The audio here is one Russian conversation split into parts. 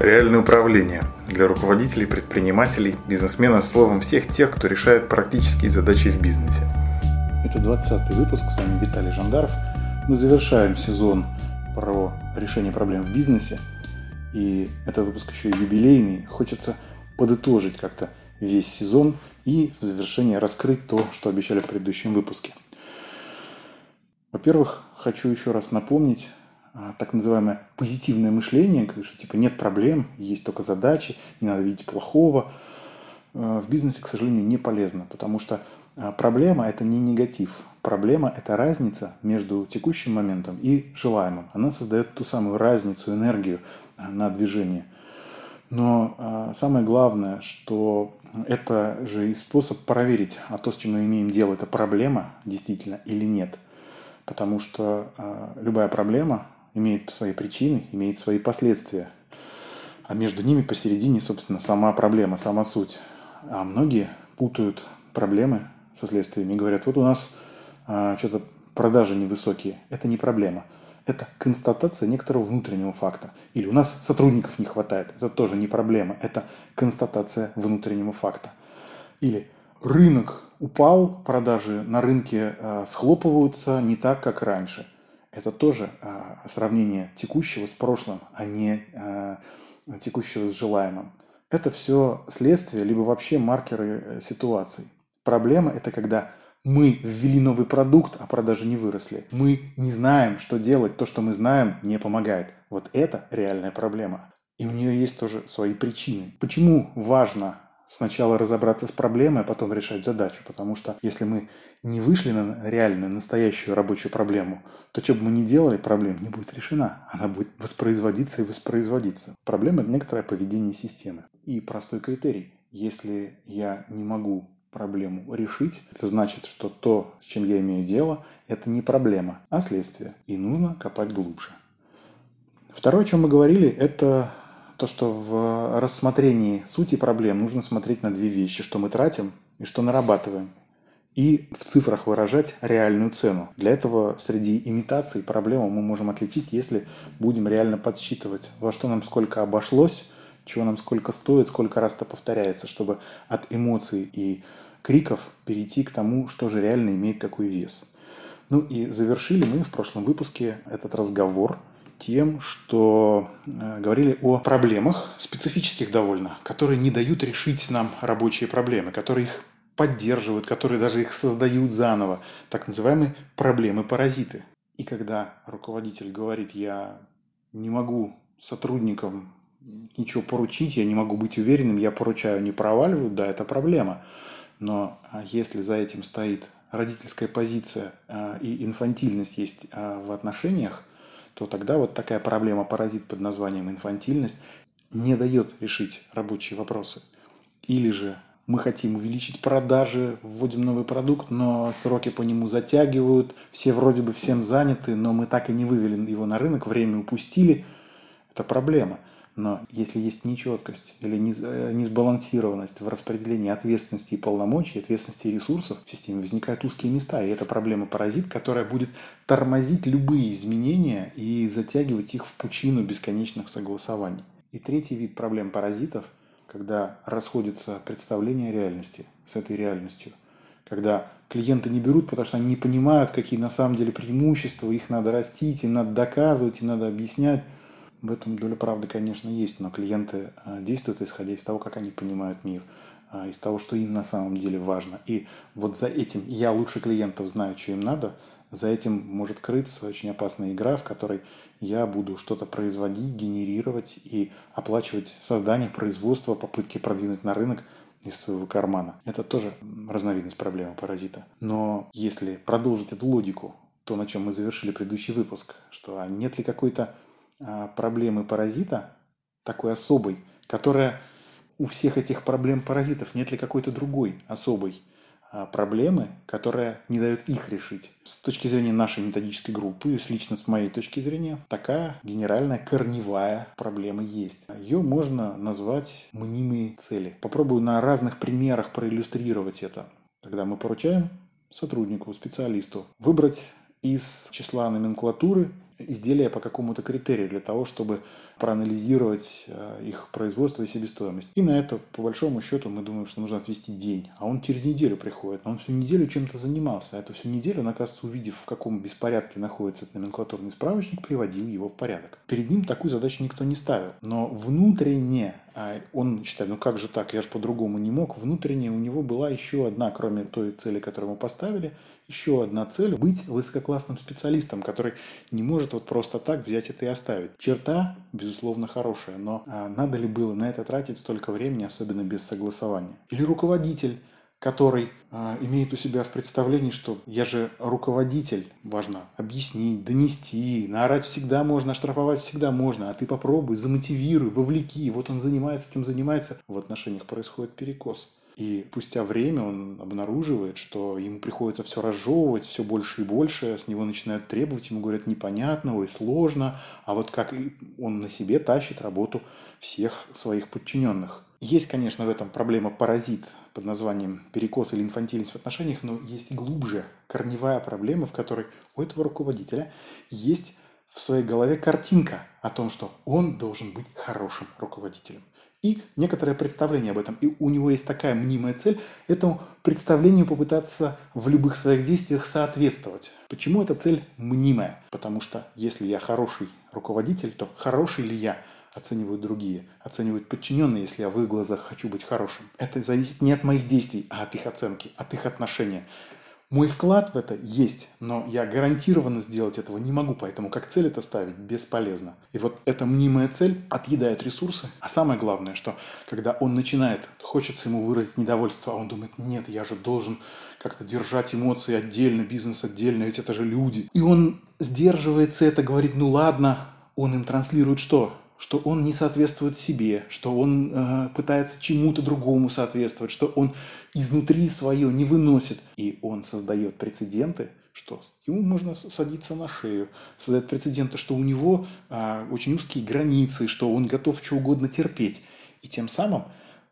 Реальное управление для руководителей, предпринимателей, бизнесменов, словом, всех тех, кто решает практические задачи в бизнесе. Это 20 выпуск, с вами Виталий Жандаров. Мы завершаем сезон про решение проблем в бизнесе. И это выпуск еще и юбилейный. Хочется подытожить как-то весь сезон и в завершение раскрыть то, что обещали в предыдущем выпуске. Во-первых, хочу еще раз напомнить так называемое позитивное мышление, что типа нет проблем, есть только задачи, не надо видеть плохого, а, в бизнесе, к сожалению, не полезно, потому что а, проблема – это не негатив. Проблема – это разница между текущим моментом и желаемым. Она создает ту самую разницу, энергию на движение. Но самое главное, что это же и способ проверить, а то, с чем мы имеем дело, это проблема действительно или нет. Потому что любая проблема имеет свои причины, имеет свои последствия. А между ними посередине, собственно, сама проблема, сама суть. А многие путают проблемы со следствиями и говорят, вот у нас а, что-то продажи невысокие. Это не проблема. Это констатация некоторого внутреннего факта. Или у нас сотрудников не хватает. Это тоже не проблема. Это констатация внутреннего факта. Или рынок упал, продажи на рынке э, схлопываются не так, как раньше это тоже а, сравнение текущего с прошлым, а не а, текущего с желаемым. Это все следствие, либо вообще маркеры э, ситуаций. Проблема – это когда мы ввели новый продукт, а продажи не выросли. Мы не знаем, что делать, то, что мы знаем, не помогает. Вот это реальная проблема. И у нее есть тоже свои причины. Почему важно сначала разобраться с проблемой, а потом решать задачу? Потому что если мы не вышли на реальную, настоящую рабочую проблему, то что бы мы ни делали, проблема не будет решена. Она будет воспроизводиться и воспроизводиться. Проблема – это некоторое поведение системы. И простой критерий. Если я не могу проблему решить, это значит, что то, с чем я имею дело, это не проблема, а следствие. И нужно копать глубже. Второе, о чем мы говорили, это то, что в рассмотрении сути проблем нужно смотреть на две вещи, что мы тратим и что нарабатываем и в цифрах выражать реальную цену. Для этого среди имитаций проблему мы можем отличить, если будем реально подсчитывать, во что нам сколько обошлось, чего нам сколько стоит, сколько раз это повторяется, чтобы от эмоций и криков перейти к тому, что же реально имеет какой вес. Ну и завершили мы в прошлом выпуске этот разговор тем, что э, говорили о проблемах, специфических довольно, которые не дают решить нам рабочие проблемы, которые их поддерживают, которые даже их создают заново, так называемые проблемы-паразиты. И когда руководитель говорит, я не могу сотрудникам ничего поручить, я не могу быть уверенным, я поручаю, не проваливаю, да, это проблема. Но а, если за этим стоит родительская позиция а, и инфантильность есть а, в отношениях, то тогда вот такая проблема-паразит под названием инфантильность не дает решить рабочие вопросы. Или же мы хотим увеличить продажи, вводим новый продукт, но сроки по нему затягивают, все вроде бы всем заняты, но мы так и не вывели его на рынок, время упустили. Это проблема. Но если есть нечеткость или э, несбалансированность в распределении ответственности и полномочий, ответственности и ресурсов в системе, возникают узкие места. И это проблема-паразит, которая будет тормозить любые изменения и затягивать их в пучину бесконечных согласований. И третий вид проблем паразитов – когда расходятся представления реальности с этой реальностью. Когда клиенты не берут, потому что они не понимают, какие на самом деле преимущества, их надо растить, им надо доказывать, им надо объяснять. В этом доля правды, конечно, есть, но клиенты а, действуют исходя из того, как они понимают мир, а, из того, что им на самом деле важно. И вот за этим я лучше клиентов знаю, что им надо, за этим может крыться очень опасная игра, в которой я буду что-то производить, генерировать и оплачивать создание, производство, попытки продвинуть на рынок из своего кармана. Это тоже разновидность проблемы паразита. Но если продолжить эту логику, то, на чем мы завершили предыдущий выпуск, что а нет ли какой-то а, проблемы паразита, такой особой, которая у всех этих проблем паразитов, нет ли какой-то другой особой, проблемы, которая не дает их решить. С точки зрения нашей методической группы, с лично с моей точки зрения, такая генеральная корневая проблема есть. Ее можно назвать мнимые цели. Попробую на разных примерах проиллюстрировать это. Когда мы поручаем сотруднику, специалисту выбрать из числа номенклатуры изделия по какому-то критерию для того, чтобы проанализировать э, их производство и себестоимость. И на это, по большому счету, мы думаем, что нужно отвести день. А он через неделю приходит. Но он всю неделю чем-то занимался. А эту всю неделю он, оказывается, увидев, в каком беспорядке находится этот номенклатурный справочник, приводил его в порядок. Перед ним такую задачу никто не ставил. Но внутренне а он считает, ну как же так, я же по-другому не мог. Внутренне у него была еще одна, кроме той цели, которую мы поставили – еще одна цель – быть высококлассным специалистом, который не может вот просто так взять это и оставить. Черта, безусловно, хорошая, но а, надо ли было на это тратить столько времени, особенно без согласования? Или руководитель, который а, имеет у себя в представлении, что я же руководитель, важно объяснить, донести, наорать всегда можно, оштрафовать всегда можно, а ты попробуй, замотивируй, вовлеки. Вот он занимается, этим занимается. В отношениях происходит перекос. И спустя время он обнаруживает, что ему приходится все разжевывать, все больше и больше, с него начинают требовать, ему говорят непонятно, ой, сложно, а вот как он на себе тащит работу всех своих подчиненных. Есть, конечно, в этом проблема паразит под названием перекос или инфантильность в отношениях, но есть глубже корневая проблема, в которой у этого руководителя есть в своей голове картинка о том, что он должен быть хорошим руководителем и некоторое представление об этом. И у него есть такая мнимая цель этому представлению попытаться в любых своих действиях соответствовать. Почему эта цель мнимая? Потому что если я хороший руководитель, то хороший ли я оценивают другие, оценивают подчиненные, если я в их глазах хочу быть хорошим. Это зависит не от моих действий, а от их оценки, от их отношения. Мой вклад в это есть, но я гарантированно сделать этого не могу, поэтому как цель это ставить бесполезно. И вот эта мнимая цель отъедает ресурсы. А самое главное, что когда он начинает, хочется ему выразить недовольство, а он думает, нет, я же должен как-то держать эмоции отдельно, бизнес отдельно, ведь это же люди. И он сдерживается это, говорит, ну ладно, он им транслирует что? Что он не соответствует себе, что он э, пытается чему-то другому соответствовать, что он изнутри свое не выносит. И он создает прецеденты, что ему можно садиться на шею, создать прецеденты, что у него э, очень узкие границы, что он готов что угодно терпеть. И тем самым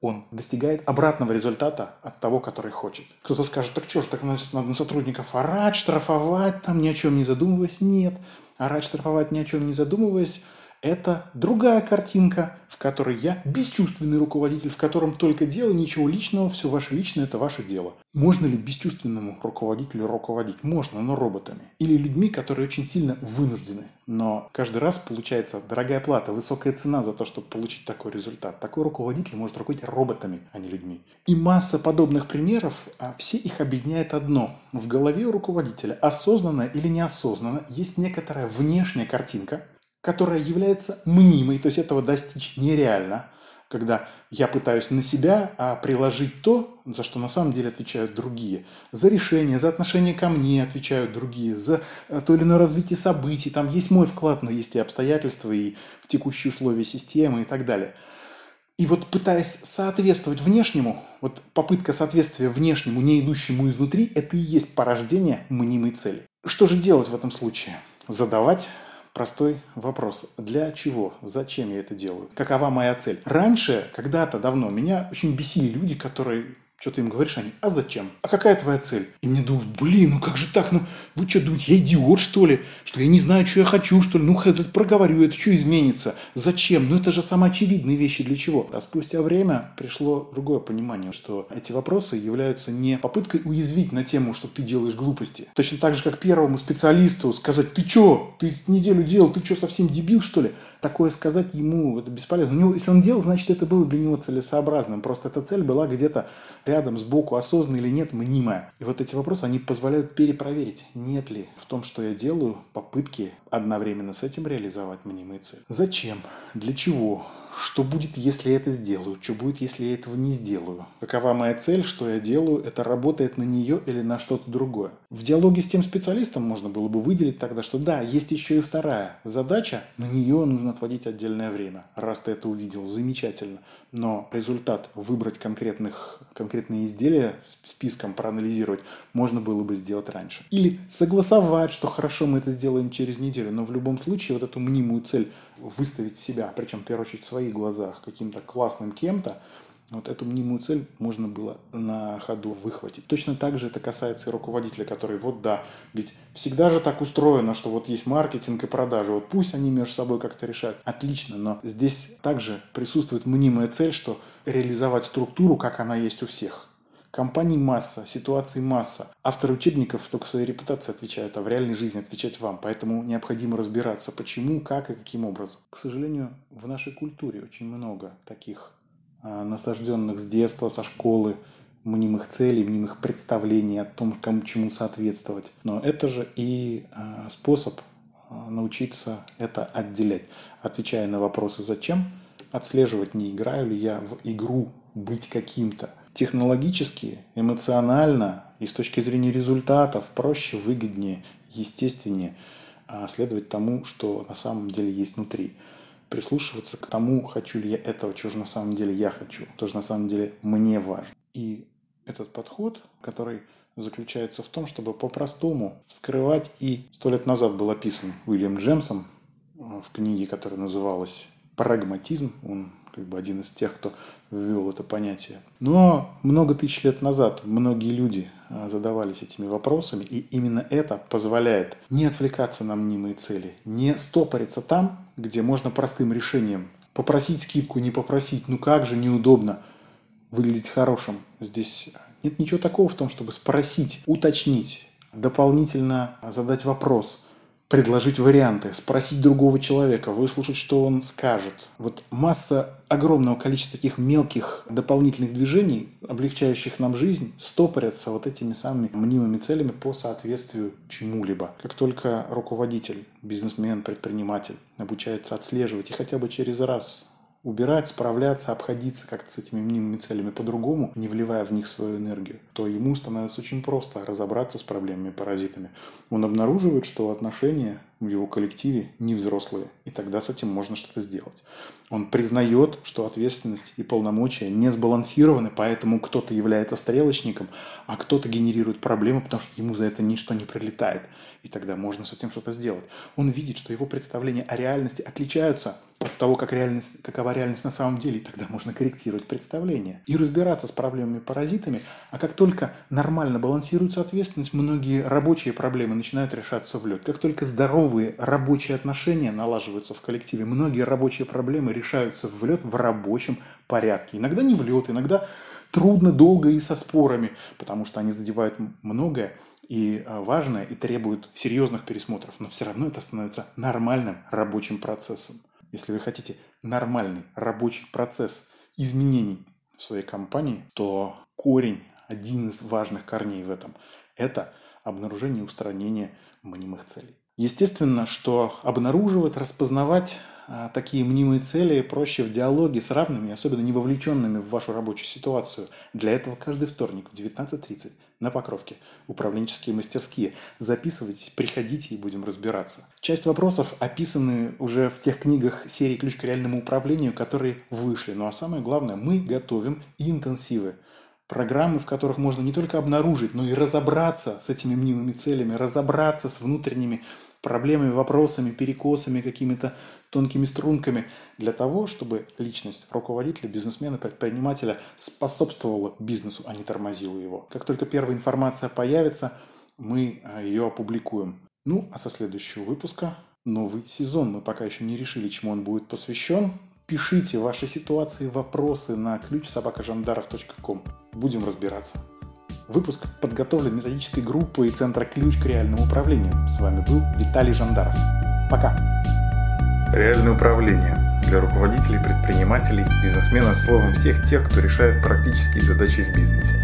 он достигает обратного результата от того, который хочет. Кто-то скажет, так что ж, так надо на сотрудников орать, штрафовать, там ни о чем не задумываясь. Нет, орать, штрафовать ни о чем не задумываясь – это другая картинка, в которой я бесчувственный руководитель, в котором только дело, ничего личного, все ваше личное – это ваше дело. Можно ли бесчувственному руководителю руководить? Можно, но роботами. Или людьми, которые очень сильно вынуждены. Но каждый раз получается дорогая плата, высокая цена за то, чтобы получить такой результат. Такой руководитель может руководить роботами, а не людьми. И масса подобных примеров, а все их объединяет одно. В голове у руководителя, осознанно или неосознанно, есть некоторая внешняя картинка – которая является мнимой, то есть этого достичь нереально, когда я пытаюсь на себя а, приложить то, за что на самом деле отвечают другие. За решение, за отношение ко мне отвечают другие, за э, то или иное развитие событий. Там есть мой вклад, но есть и обстоятельства, и текущие условия системы и так далее. И вот пытаясь соответствовать внешнему, вот попытка соответствия внешнему, не идущему изнутри, это и есть порождение мнимой цели. Что же делать в этом случае? Задавать простой вопрос. Для чего? Зачем я это делаю? Какова моя цель? Раньше, когда-то давно, меня очень бесили люди, которые что ты им говоришь, они, а зачем? А какая твоя цель? И мне думают, блин, ну как же так? Ну вы что думаете, я идиот, что ли? Что я не знаю, что я хочу, что ли? Ну проговорю, это что изменится? Зачем? Ну это же самые очевидные вещи для чего? А спустя время пришло другое понимание, что эти вопросы являются не попыткой уязвить на тему, что ты делаешь глупости. Точно так же, как первому специалисту сказать, ты что? Ты неделю делал, ты что, совсем дебил, что ли? Такое сказать ему это бесполезно. У него, если он делал, значит, это было для него целесообразным. Просто эта цель была где-то рядом, сбоку, осознанно или нет, мнимая. И вот эти вопросы, они позволяют перепроверить, нет ли в том, что я делаю, попытки одновременно с этим реализовать мнимые цели. Зачем? Для чего? Что будет, если я это сделаю? Что будет, если я этого не сделаю? Какова моя цель? Что я делаю? Это работает на нее или на что-то другое? В диалоге с тем специалистом можно было бы выделить тогда, что да, есть еще и вторая задача, на нее нужно отводить отдельное время. Раз ты это увидел, замечательно. Но результат выбрать конкретных, конкретные изделия списком проанализировать можно было бы сделать раньше. Или согласовать, что хорошо, мы это сделаем через неделю. Но в любом случае вот эту мнимую цель выставить себя, причем в первую очередь в своих глазах, каким-то классным кем-то, Вот эту мнимую цель можно было на ходу выхватить. Точно так же это касается и руководителя, который вот да, ведь всегда же так устроено, что вот есть маркетинг и продажи, вот пусть они между собой как-то решают. Отлично, но здесь также присутствует мнимая цель, что реализовать структуру, как она есть у всех. Компаний масса, ситуаций масса. Авторы учебников только своей репутации отвечают, а в реальной жизни отвечать вам. Поэтому необходимо разбираться, почему, как и каким образом. К сожалению, в нашей культуре очень много таких насажденных с детства, со школы, мнимых целей, мнимых представлений о том, кому чему соответствовать. Но это же и а, способ а, научиться это отделять. Отвечая на вопросы «зачем?», отслеживать, не играю ли я в игру быть каким-то. Технологически, эмоционально и с точки зрения результатов проще, выгоднее, естественнее следовать тому, что на самом деле есть внутри прислушиваться к тому, хочу ли я этого, чего же на самом деле я хочу, что же на самом деле мне важно. И этот подход, который заключается в том, чтобы по-простому вскрывать и сто лет назад был описан Уильям Джемсом э, в книге, которая называлась «Прагматизм». Он как бы один из тех, кто ввел это понятие. Но много тысяч лет назад многие люди а, задавались этими вопросами, и именно это позволяет не отвлекаться на мнимые цели, не стопориться там, где можно простым решением попросить скидку, не попросить, ну как же неудобно выглядеть хорошим. Здесь нет ничего такого в том, чтобы спросить, уточнить, дополнительно задать вопрос – предложить варианты, спросить другого человека, выслушать, что он скажет. Вот масса огромного количества таких мелких дополнительных движений, облегчающих нам жизнь, стопорятся вот этими самыми мнимыми целями по соответствию чему-либо. Как только руководитель, бизнесмен, предприниматель обучается отслеживать и хотя бы через раз убирать, справляться, обходиться как-то с этими мнимыми целями по-другому, не вливая в них свою энергию, то ему становится очень просто разобраться с проблемами-паразитами. Он обнаруживает, что отношения в его коллективе не взрослые, и тогда с этим можно что-то сделать. Он признает, что ответственность и полномочия не сбалансированы, поэтому кто-то является стрелочником, а кто-то генерирует проблемы, потому что ему за это ничто не прилетает. И тогда можно с этим что-то сделать. Он видит, что его представления о реальности отличаются от того, как реальность, какова реальность на самом деле, и тогда можно корректировать представления и разбираться с проблемами-паразитами. А как только нормально балансируется ответственность, многие рабочие проблемы начинают решаться в лед. Как только здоровые рабочие отношения налаживаются в коллективе, многие рабочие проблемы решаются в лед в рабочем порядке. Иногда не в лед, иногда трудно, долго и со спорами, потому что они задевают многое и а, важное, и требуют серьезных пересмотров, но все равно это становится нормальным рабочим процессом. Если вы хотите нормальный рабочий процесс изменений в своей компании, то корень, один из важных корней в этом, это обнаружение и устранение мнимых целей. Естественно, что обнаруживать, распознавать а, такие мнимые цели проще в диалоге с равными, особенно не вовлеченными в вашу рабочую ситуацию. Для этого каждый вторник в 19.30 на Покровке. Управленческие мастерские. Записывайтесь, приходите и будем разбираться. Часть вопросов описаны уже в тех книгах серии «Ключ к реальному управлению», которые вышли. Ну а самое главное, мы готовим интенсивы. Программы, в которых можно не только обнаружить, но и разобраться с этими мнимыми целями, разобраться с внутренними проблемами, вопросами, перекосами, какими-то тонкими струнками для того, чтобы личность руководителя, бизнесмена, предпринимателя способствовала бизнесу, а не тормозила его. Как только первая информация появится, мы а, ее опубликуем. Ну, а со следующего выпуска новый сезон. Мы пока еще не решили, чему он будет посвящен. Пишите ваши ситуации, вопросы на ключ собакажандаров.ком. Будем разбираться. Выпуск подготовлен методической группой Центра «Ключ к реальному управлению». С вами был Виталий Жандаров. Пока! Реальное управление для руководителей, предпринимателей, бизнесменов, словом, всех тех, кто решает практические задачи в бизнесе.